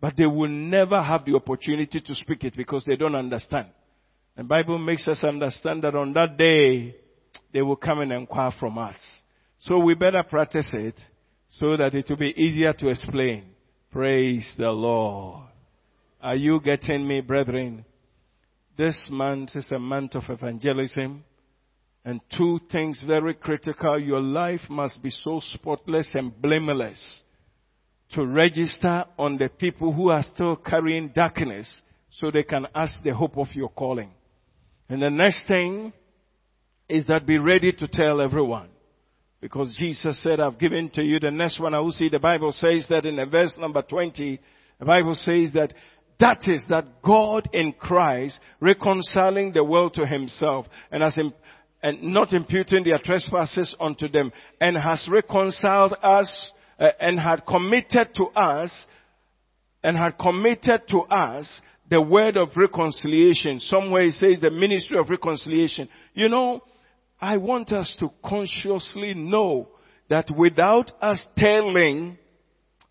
But they will never have the opportunity to speak it because they don't understand. The Bible makes us understand that on that day, they will come and inquire from us. So we better practice it so that it will be easier to explain. Praise the Lord. Are you getting me, brethren? This month is a month of evangelism. And two things very critical. Your life must be so spotless and blameless to register on the people who are still carrying darkness so they can ask the hope of your calling. And the next thing is that be ready to tell everyone. Because Jesus said, I've given to you the next one I will see. The Bible says that in the verse number 20, the Bible says that that is that God in Christ reconciling the world to himself and as in, and not imputing their trespasses unto them and has reconciled us uh, and had committed to us and had committed to us the word of reconciliation. Somewhere it says the ministry of reconciliation. You know, I want us to consciously know that without us telling,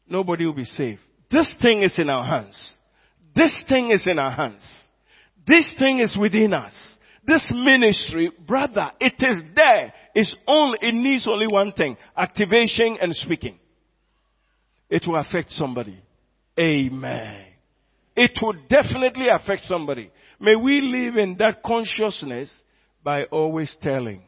nobody will be saved. This thing is in our hands. This thing is in our hands. This thing is within us. This ministry, brother, it is there. It's only, it needs only one thing. Activation and speaking it will affect somebody. Amen. It will definitely affect somebody. May we live in that consciousness by always telling.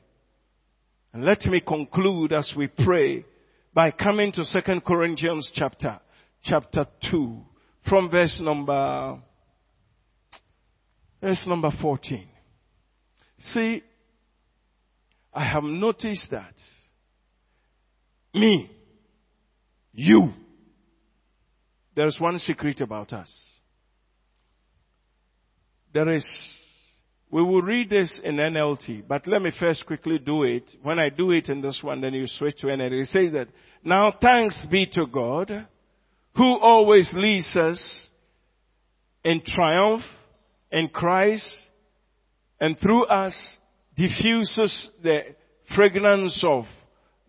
And let me conclude as we pray by coming to Second Corinthians chapter, chapter 2 from verse number, verse number 14. See, I have noticed that me, you, there's one secret about us. There is, we will read this in NLT, but let me first quickly do it. When I do it in this one, then you switch to NLT. It says that, now thanks be to God, who always leads us in triumph in Christ and through us diffuses the fragrance of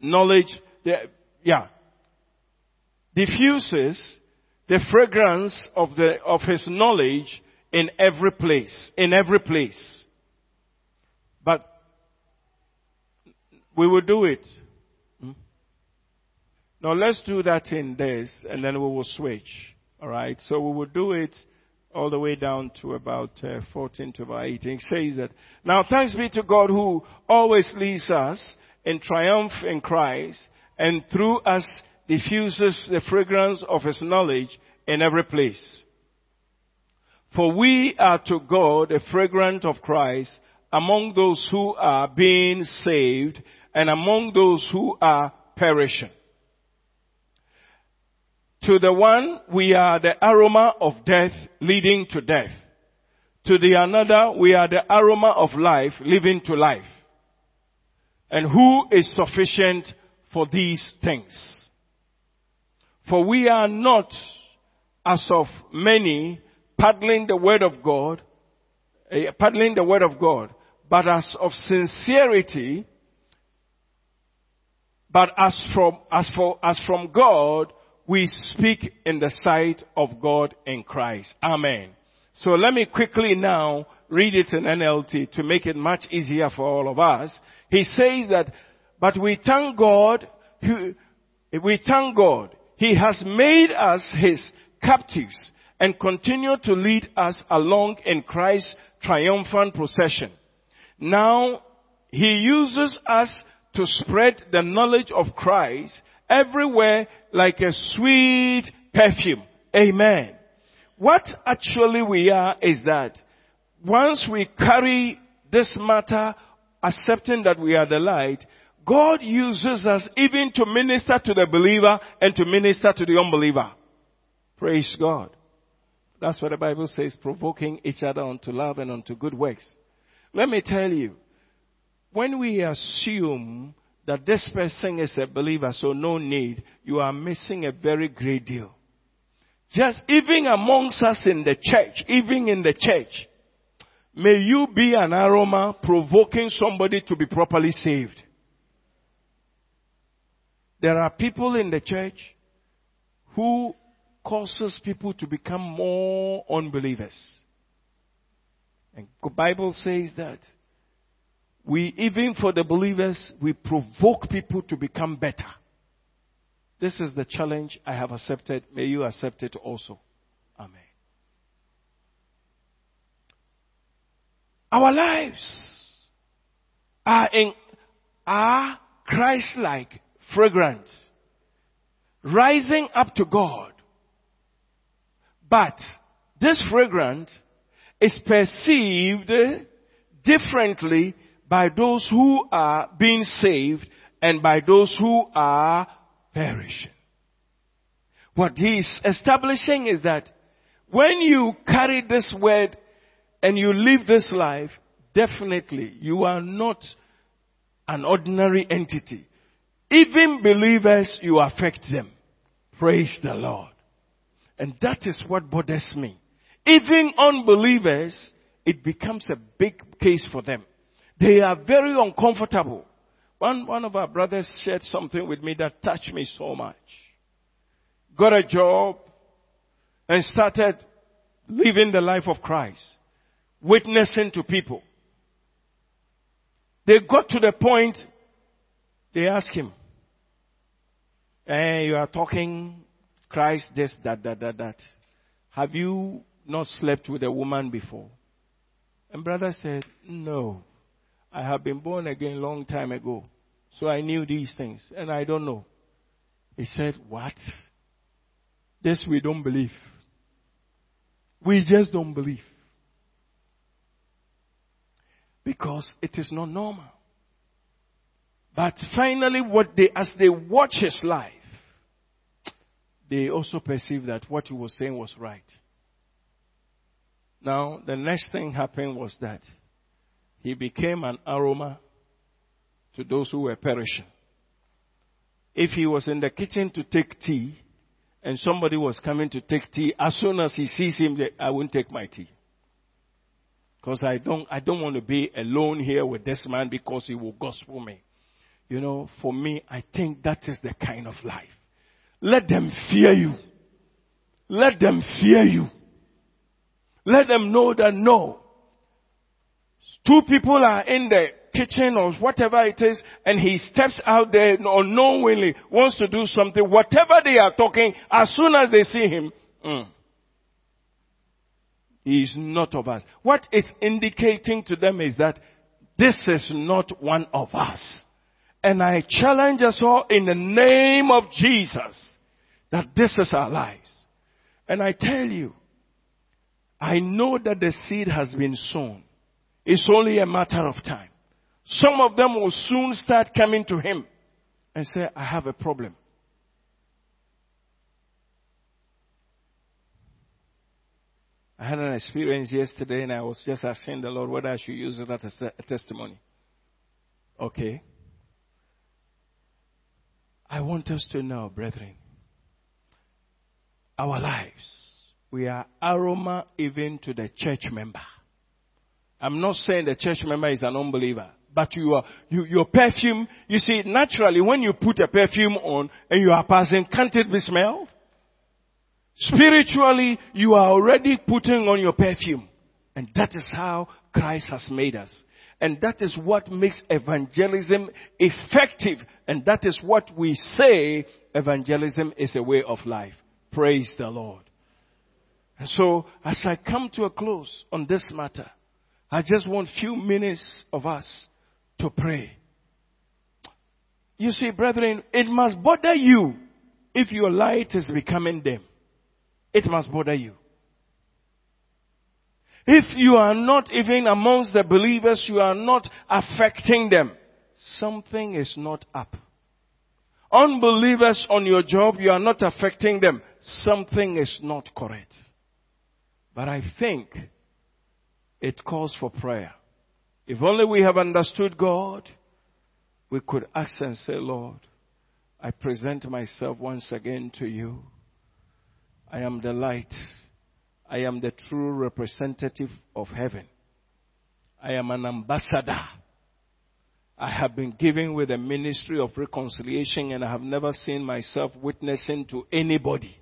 knowledge. The, yeah. Diffuses the fragrance of the, of his knowledge in every place, in every place. But we will do it. Hmm? Now let's do that in this and then we will switch. Alright? So we will do it all the way down to about uh, 14 to about 18. It says that, now thanks be to God who always leads us in triumph in Christ and through us diffuses the fragrance of his knowledge in every place. For we are to God a fragrance of Christ among those who are being saved and among those who are perishing. To the one, we are the aroma of death leading to death. To the another, we are the aroma of life leading to life. And who is sufficient for these things? For we are not as of many paddling the word of God, uh, paddling the word of God, but as of sincerity, but as from, as for, as from God, we speak in the sight of God in Christ. Amen. So let me quickly now read it in NLT to make it much easier for all of us. He says that, but we thank God, we thank God, He has made us His captives and continue to lead us along in Christ's triumphant procession. Now, He uses us to spread the knowledge of Christ everywhere like a sweet perfume. Amen. What actually we are is that once we carry this matter, accepting that we are the light, God uses us even to minister to the believer and to minister to the unbeliever. Praise God. That's what the Bible says, provoking each other unto love and unto good works. Let me tell you, when we assume that this person is a believer, so no need, you are missing a very great deal. Just even amongst us in the church, even in the church, may you be an aroma provoking somebody to be properly saved. There are people in the church who causes people to become more unbelievers. And the Bible says that we, even for the believers, we provoke people to become better. This is the challenge I have accepted. May you accept it also. Amen. Our lives are in, are Christ-like, fragrant, rising up to God but this fragrance is perceived differently by those who are being saved and by those who are perishing. What he is establishing is that when you carry this word and you live this life, definitely you are not an ordinary entity. Even believers, you affect them. Praise the Lord. And that is what bothers me. Even unbelievers, it becomes a big case for them. They are very uncomfortable. One, one of our brothers shared something with me that touched me so much. Got a job and started living the life of Christ, witnessing to people. They got to the point, they asked him, hey, you are talking Christ this, that, that, that, that. Have you not slept with a woman before? And brother said, no. I have been born again long time ago. So I knew these things and I don't know. He said, what? This we don't believe. We just don't believe. Because it is not normal. But finally what they, as they watch his life, they also perceived that what he was saying was right. Now, the next thing happened was that he became an aroma to those who were perishing. If he was in the kitchen to take tea, and somebody was coming to take tea, as soon as he sees him, I won't take my tea. Because I don't, I don't want to be alone here with this man because he will gospel me. You know, for me, I think that is the kind of life. Let them fear you. Let them fear you. Let them know that no. Two people are in the kitchen or whatever it is and he steps out there unknowingly wants to do something. Whatever they are talking, as soon as they see him, mm, he is not of us. What it's indicating to them is that this is not one of us. And I challenge us all in the name of Jesus that this is our lives. And I tell you, I know that the seed has been sown. It's only a matter of time. Some of them will soon start coming to him and say, I have a problem. I had an experience yesterday and I was just asking the Lord whether I should use it as a testimony. Okay. I want us to know, brethren, our lives, we are aroma even to the church member. I'm not saying the church member is an unbeliever, but you are, you, your perfume, you see, naturally when you put a perfume on and you are passing, can't it be smelled? Spiritually, you are already putting on your perfume. And that is how Christ has made us. And that is what makes evangelism effective. And that is what we say evangelism is a way of life. Praise the Lord. And so, as I come to a close on this matter, I just want few minutes of us to pray. You see, brethren, it must bother you if your light is becoming dim. It must bother you. If you are not even amongst the believers, you are not affecting them. Something is not up. Unbelievers on your job, you are not affecting them. Something is not correct. But I think it calls for prayer. If only we have understood God, we could ask and say, Lord, I present myself once again to you. I am the light. I am the true representative of heaven. I am an ambassador. I have been given with a ministry of reconciliation and I have never seen myself witnessing to anybody.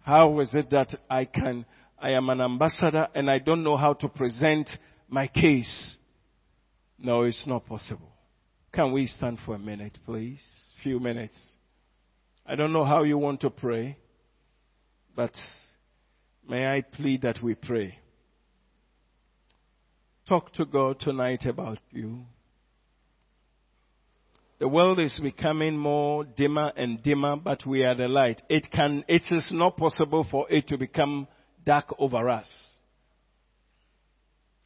How is it that I can, I am an ambassador and I don't know how to present my case? No, it's not possible. Can we stand for a minute, please? Few minutes. I don't know how you want to pray. But may I plead that we pray. Talk to God tonight about you. The world is becoming more dimmer and dimmer, but we are the light. It can, it is not possible for it to become dark over us.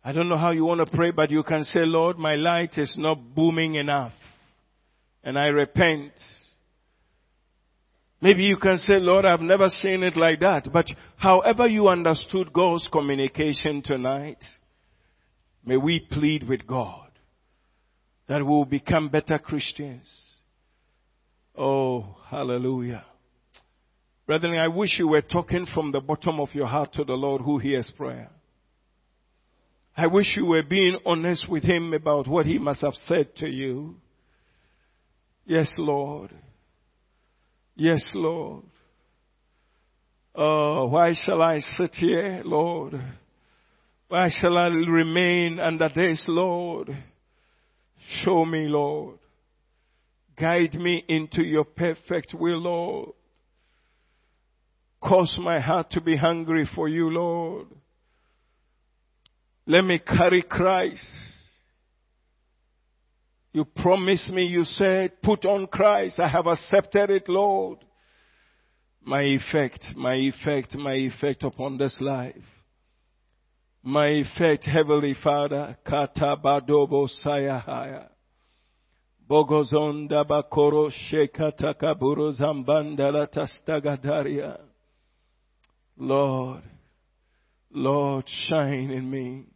I don't know how you want to pray, but you can say, Lord, my light is not booming enough. And I repent. Maybe you can say, Lord, I've never seen it like that. But however you understood God's communication tonight, may we plead with God that we will become better Christians. Oh, hallelujah. Brethren, I wish you were talking from the bottom of your heart to the Lord who hears prayer. I wish you were being honest with Him about what He must have said to you. Yes, Lord. Yes, Lord. Oh, why shall I sit here, Lord? Why shall I remain under this, Lord? Show me, Lord. Guide me into your perfect will, Lord. Cause my heart to be hungry for you, Lord. Let me carry Christ. You promised me, you said, put on Christ. I have accepted it, Lord. My effect, my effect, my effect upon this life. My effect, Heavenly Father, kata badobo sayahaya. Bogozonda bakoro shekata kaburo zambanda tastagadaria. Lord, Lord, shine in me.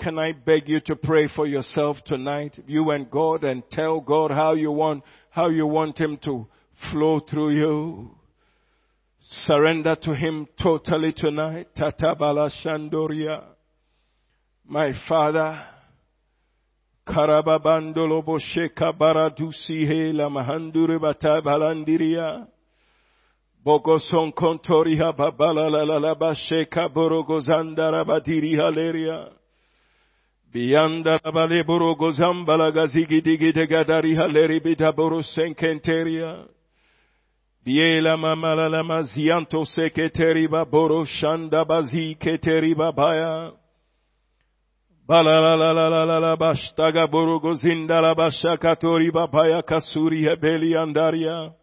Can I beg you to pray for yourself tonight, you and God, and tell God how you want, how you want Him to flow through you? Surrender to Him totally tonight. Tatabala Shandoria. My Father, Karababandolo Bosheka Baradusi Hela Mahandure Batabalandiria. Bogoson Kontoriha Babala La La la Basheka Borogozandara Badiri Haleria. Biyanda Bale Borogozambala Gazigi Digi Gadari Haleri Bita Borosenkenteria. Biela mamala la mazianto seketeriba boro shanda bazi keteriba baya. Bala la la la la la la bashtaga boro gozinda la bashakatori babaya kasuri hebeli andaria.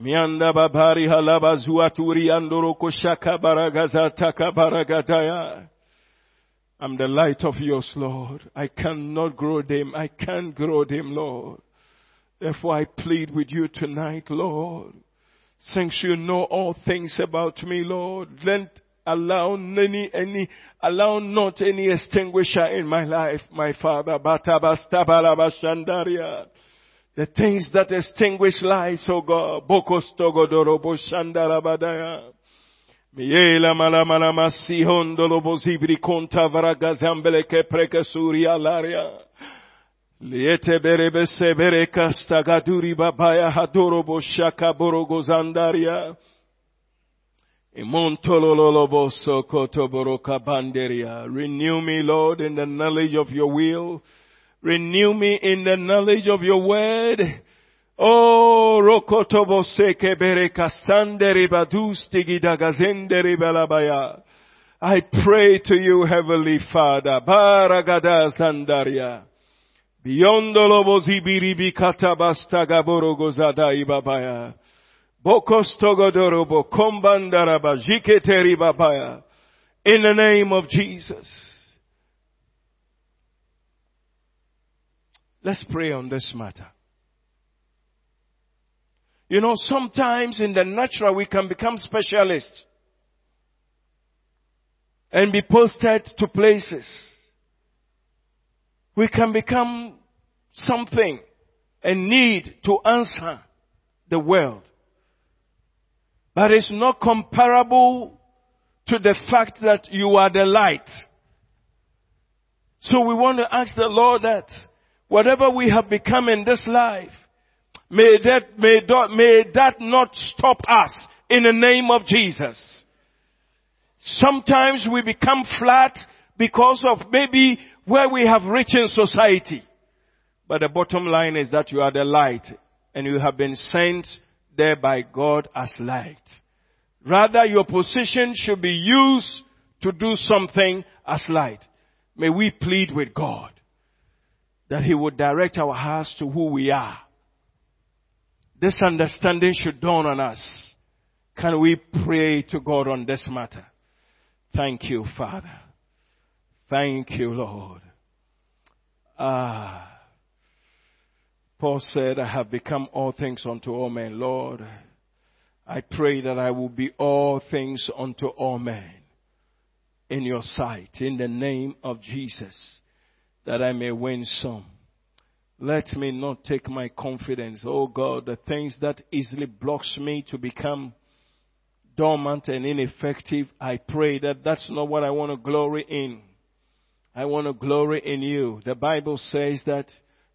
Mianda babari halaba zuaturi andoro koshaka baragazata kabaragadaya. I'm the light of yours, Lord. I cannot grow dim. I can't grow dim, Lord. Therefore I plead with you tonight, Lord. Since you know all things about me, Lord, let allow any, any, allow not any extinguisher in my life, my Father. The things that extinguish lights, oh God. Bokostogodorobo shandarabadaya. Miela malamala masihondolo bozibri konta varagazambele ke prekasuri alaria. Liete berebe sebere kasta gaduri babaya hadoro boshaka borogo zandaria. Renew me, Lord, in the knowledge of your will. Renew me in the knowledge of your word. Oh, rokotobo seke bere kastanderi badustigi dagazenderi balabaya. I pray to you, Heavenly Father. Baragada zandaria. Biyondolo bozibiribi katabasta gaboro gozada ibabaya. Bokostogodorobo kombandaraba jiketeri babaya. In the name of Jesus. Let's pray on this matter. You know, sometimes in the natural we can become specialists and be posted to places we can become something and need to answer the world. But it's not comparable to the fact that you are the light. So we want to ask the Lord that whatever we have become in this life, may that, may that, may that not stop us in the name of Jesus. Sometimes we become flat because of maybe where we have reached in society. But the bottom line is that you are the light and you have been sent there by God as light. Rather, your position should be used to do something as light. May we plead with God that He would direct our hearts to who we are. This understanding should dawn on us. Can we pray to God on this matter? Thank you, Father. Thank you, Lord. Ah. Paul said, I have become all things unto all men. Lord, I pray that I will be all things unto all men in your sight, in the name of Jesus, that I may win some. Let me not take my confidence, oh God, the things that easily blocks me to become dormant and ineffective. I pray that that's not what I want to glory in. I want to glory in you. The Bible says that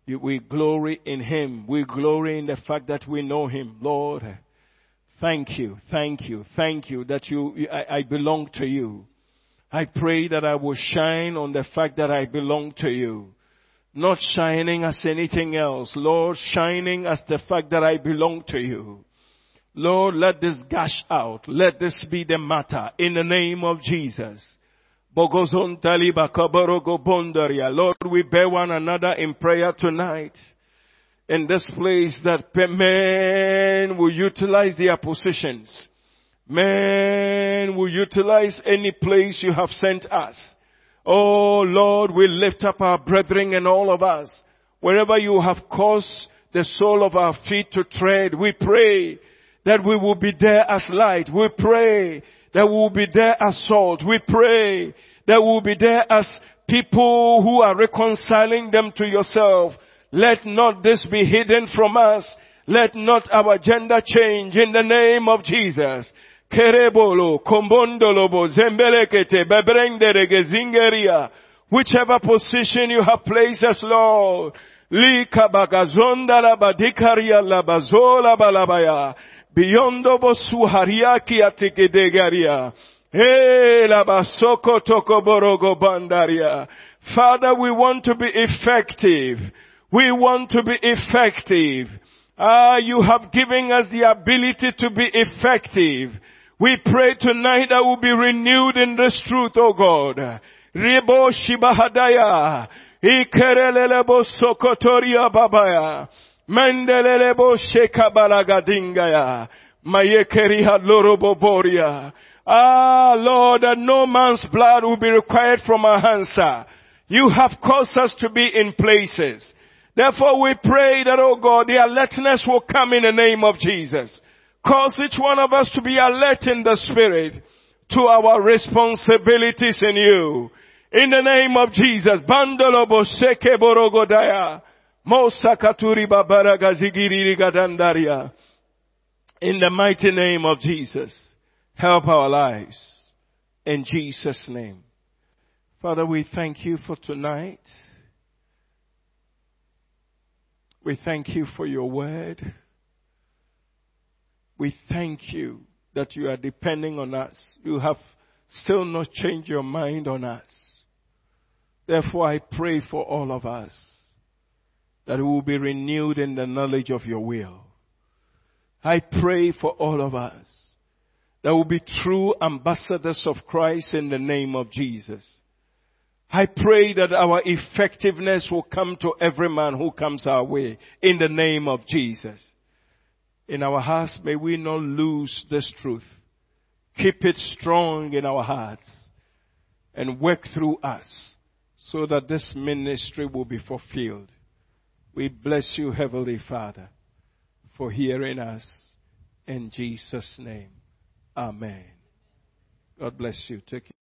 we glory in Him. We glory in the fact that we know Him. Lord, thank you, thank you, thank you that you, I, I belong to you. I pray that I will shine on the fact that I belong to you. Not shining as anything else. Lord, shining as the fact that I belong to you. Lord, let this gush out. Let this be the matter in the name of Jesus. Lord, we bear one another in prayer tonight. In this place that men will utilize their positions. Men will utilize any place you have sent us. Oh Lord, we lift up our brethren and all of us. Wherever you have caused the sole of our feet to tread, we pray that we will be there as light. We pray that we will be there as salt. We pray that we will be there as people who are reconciling them to yourself. Let not this be hidden from us Let not our gender change in the name of Jesus. Kerebolo, kombondolobo, zembelekete, zingeria. Whichever position you have placed us, Lord. Lika bagazonda la badikaria la bazola balabaya. Biondo bosuhariaki atikedegaria. Hey, la basoko toko borogo bandaria. Father, we want to be effective. We want to be effective. Ah, you have given us the ability to be effective. We pray tonight that we'll be renewed in this truth, O God. Rebo Shibahadaya. Ikerelelebo Sokotoria Babaya. Mendelelebo Shekabalagadingaya. Mayekeriha Loroboboria. Ah, Lord, that no man's blood will be required from our hands, sir. You have caused us to be in places. Therefore we pray that, oh God, the alertness will come in the name of Jesus. Cause each one of us to be alert in the spirit to our responsibilities in you. In the name of Jesus. Bandolobo seke borogodaya. Mosakaturi babaragazigiri gadandaria. In the mighty name of Jesus. Help our lives. In Jesus' name. Father, we thank you for tonight. We thank you for your word. We thank you that you are depending on us. You have still not changed your mind on us. Therefore, I pray for all of us that we will be renewed in the knowledge of your will. I pray for all of us that we will be true ambassadors of Christ in the name of Jesus. I pray that our effectiveness will come to every man who comes our way in the name of Jesus. In our hearts, may we not lose this truth. Keep it strong in our hearts and work through us so that this ministry will be fulfilled. We bless you, Heavenly Father, for hearing us. In Jesus' name. Amen. God bless you. Take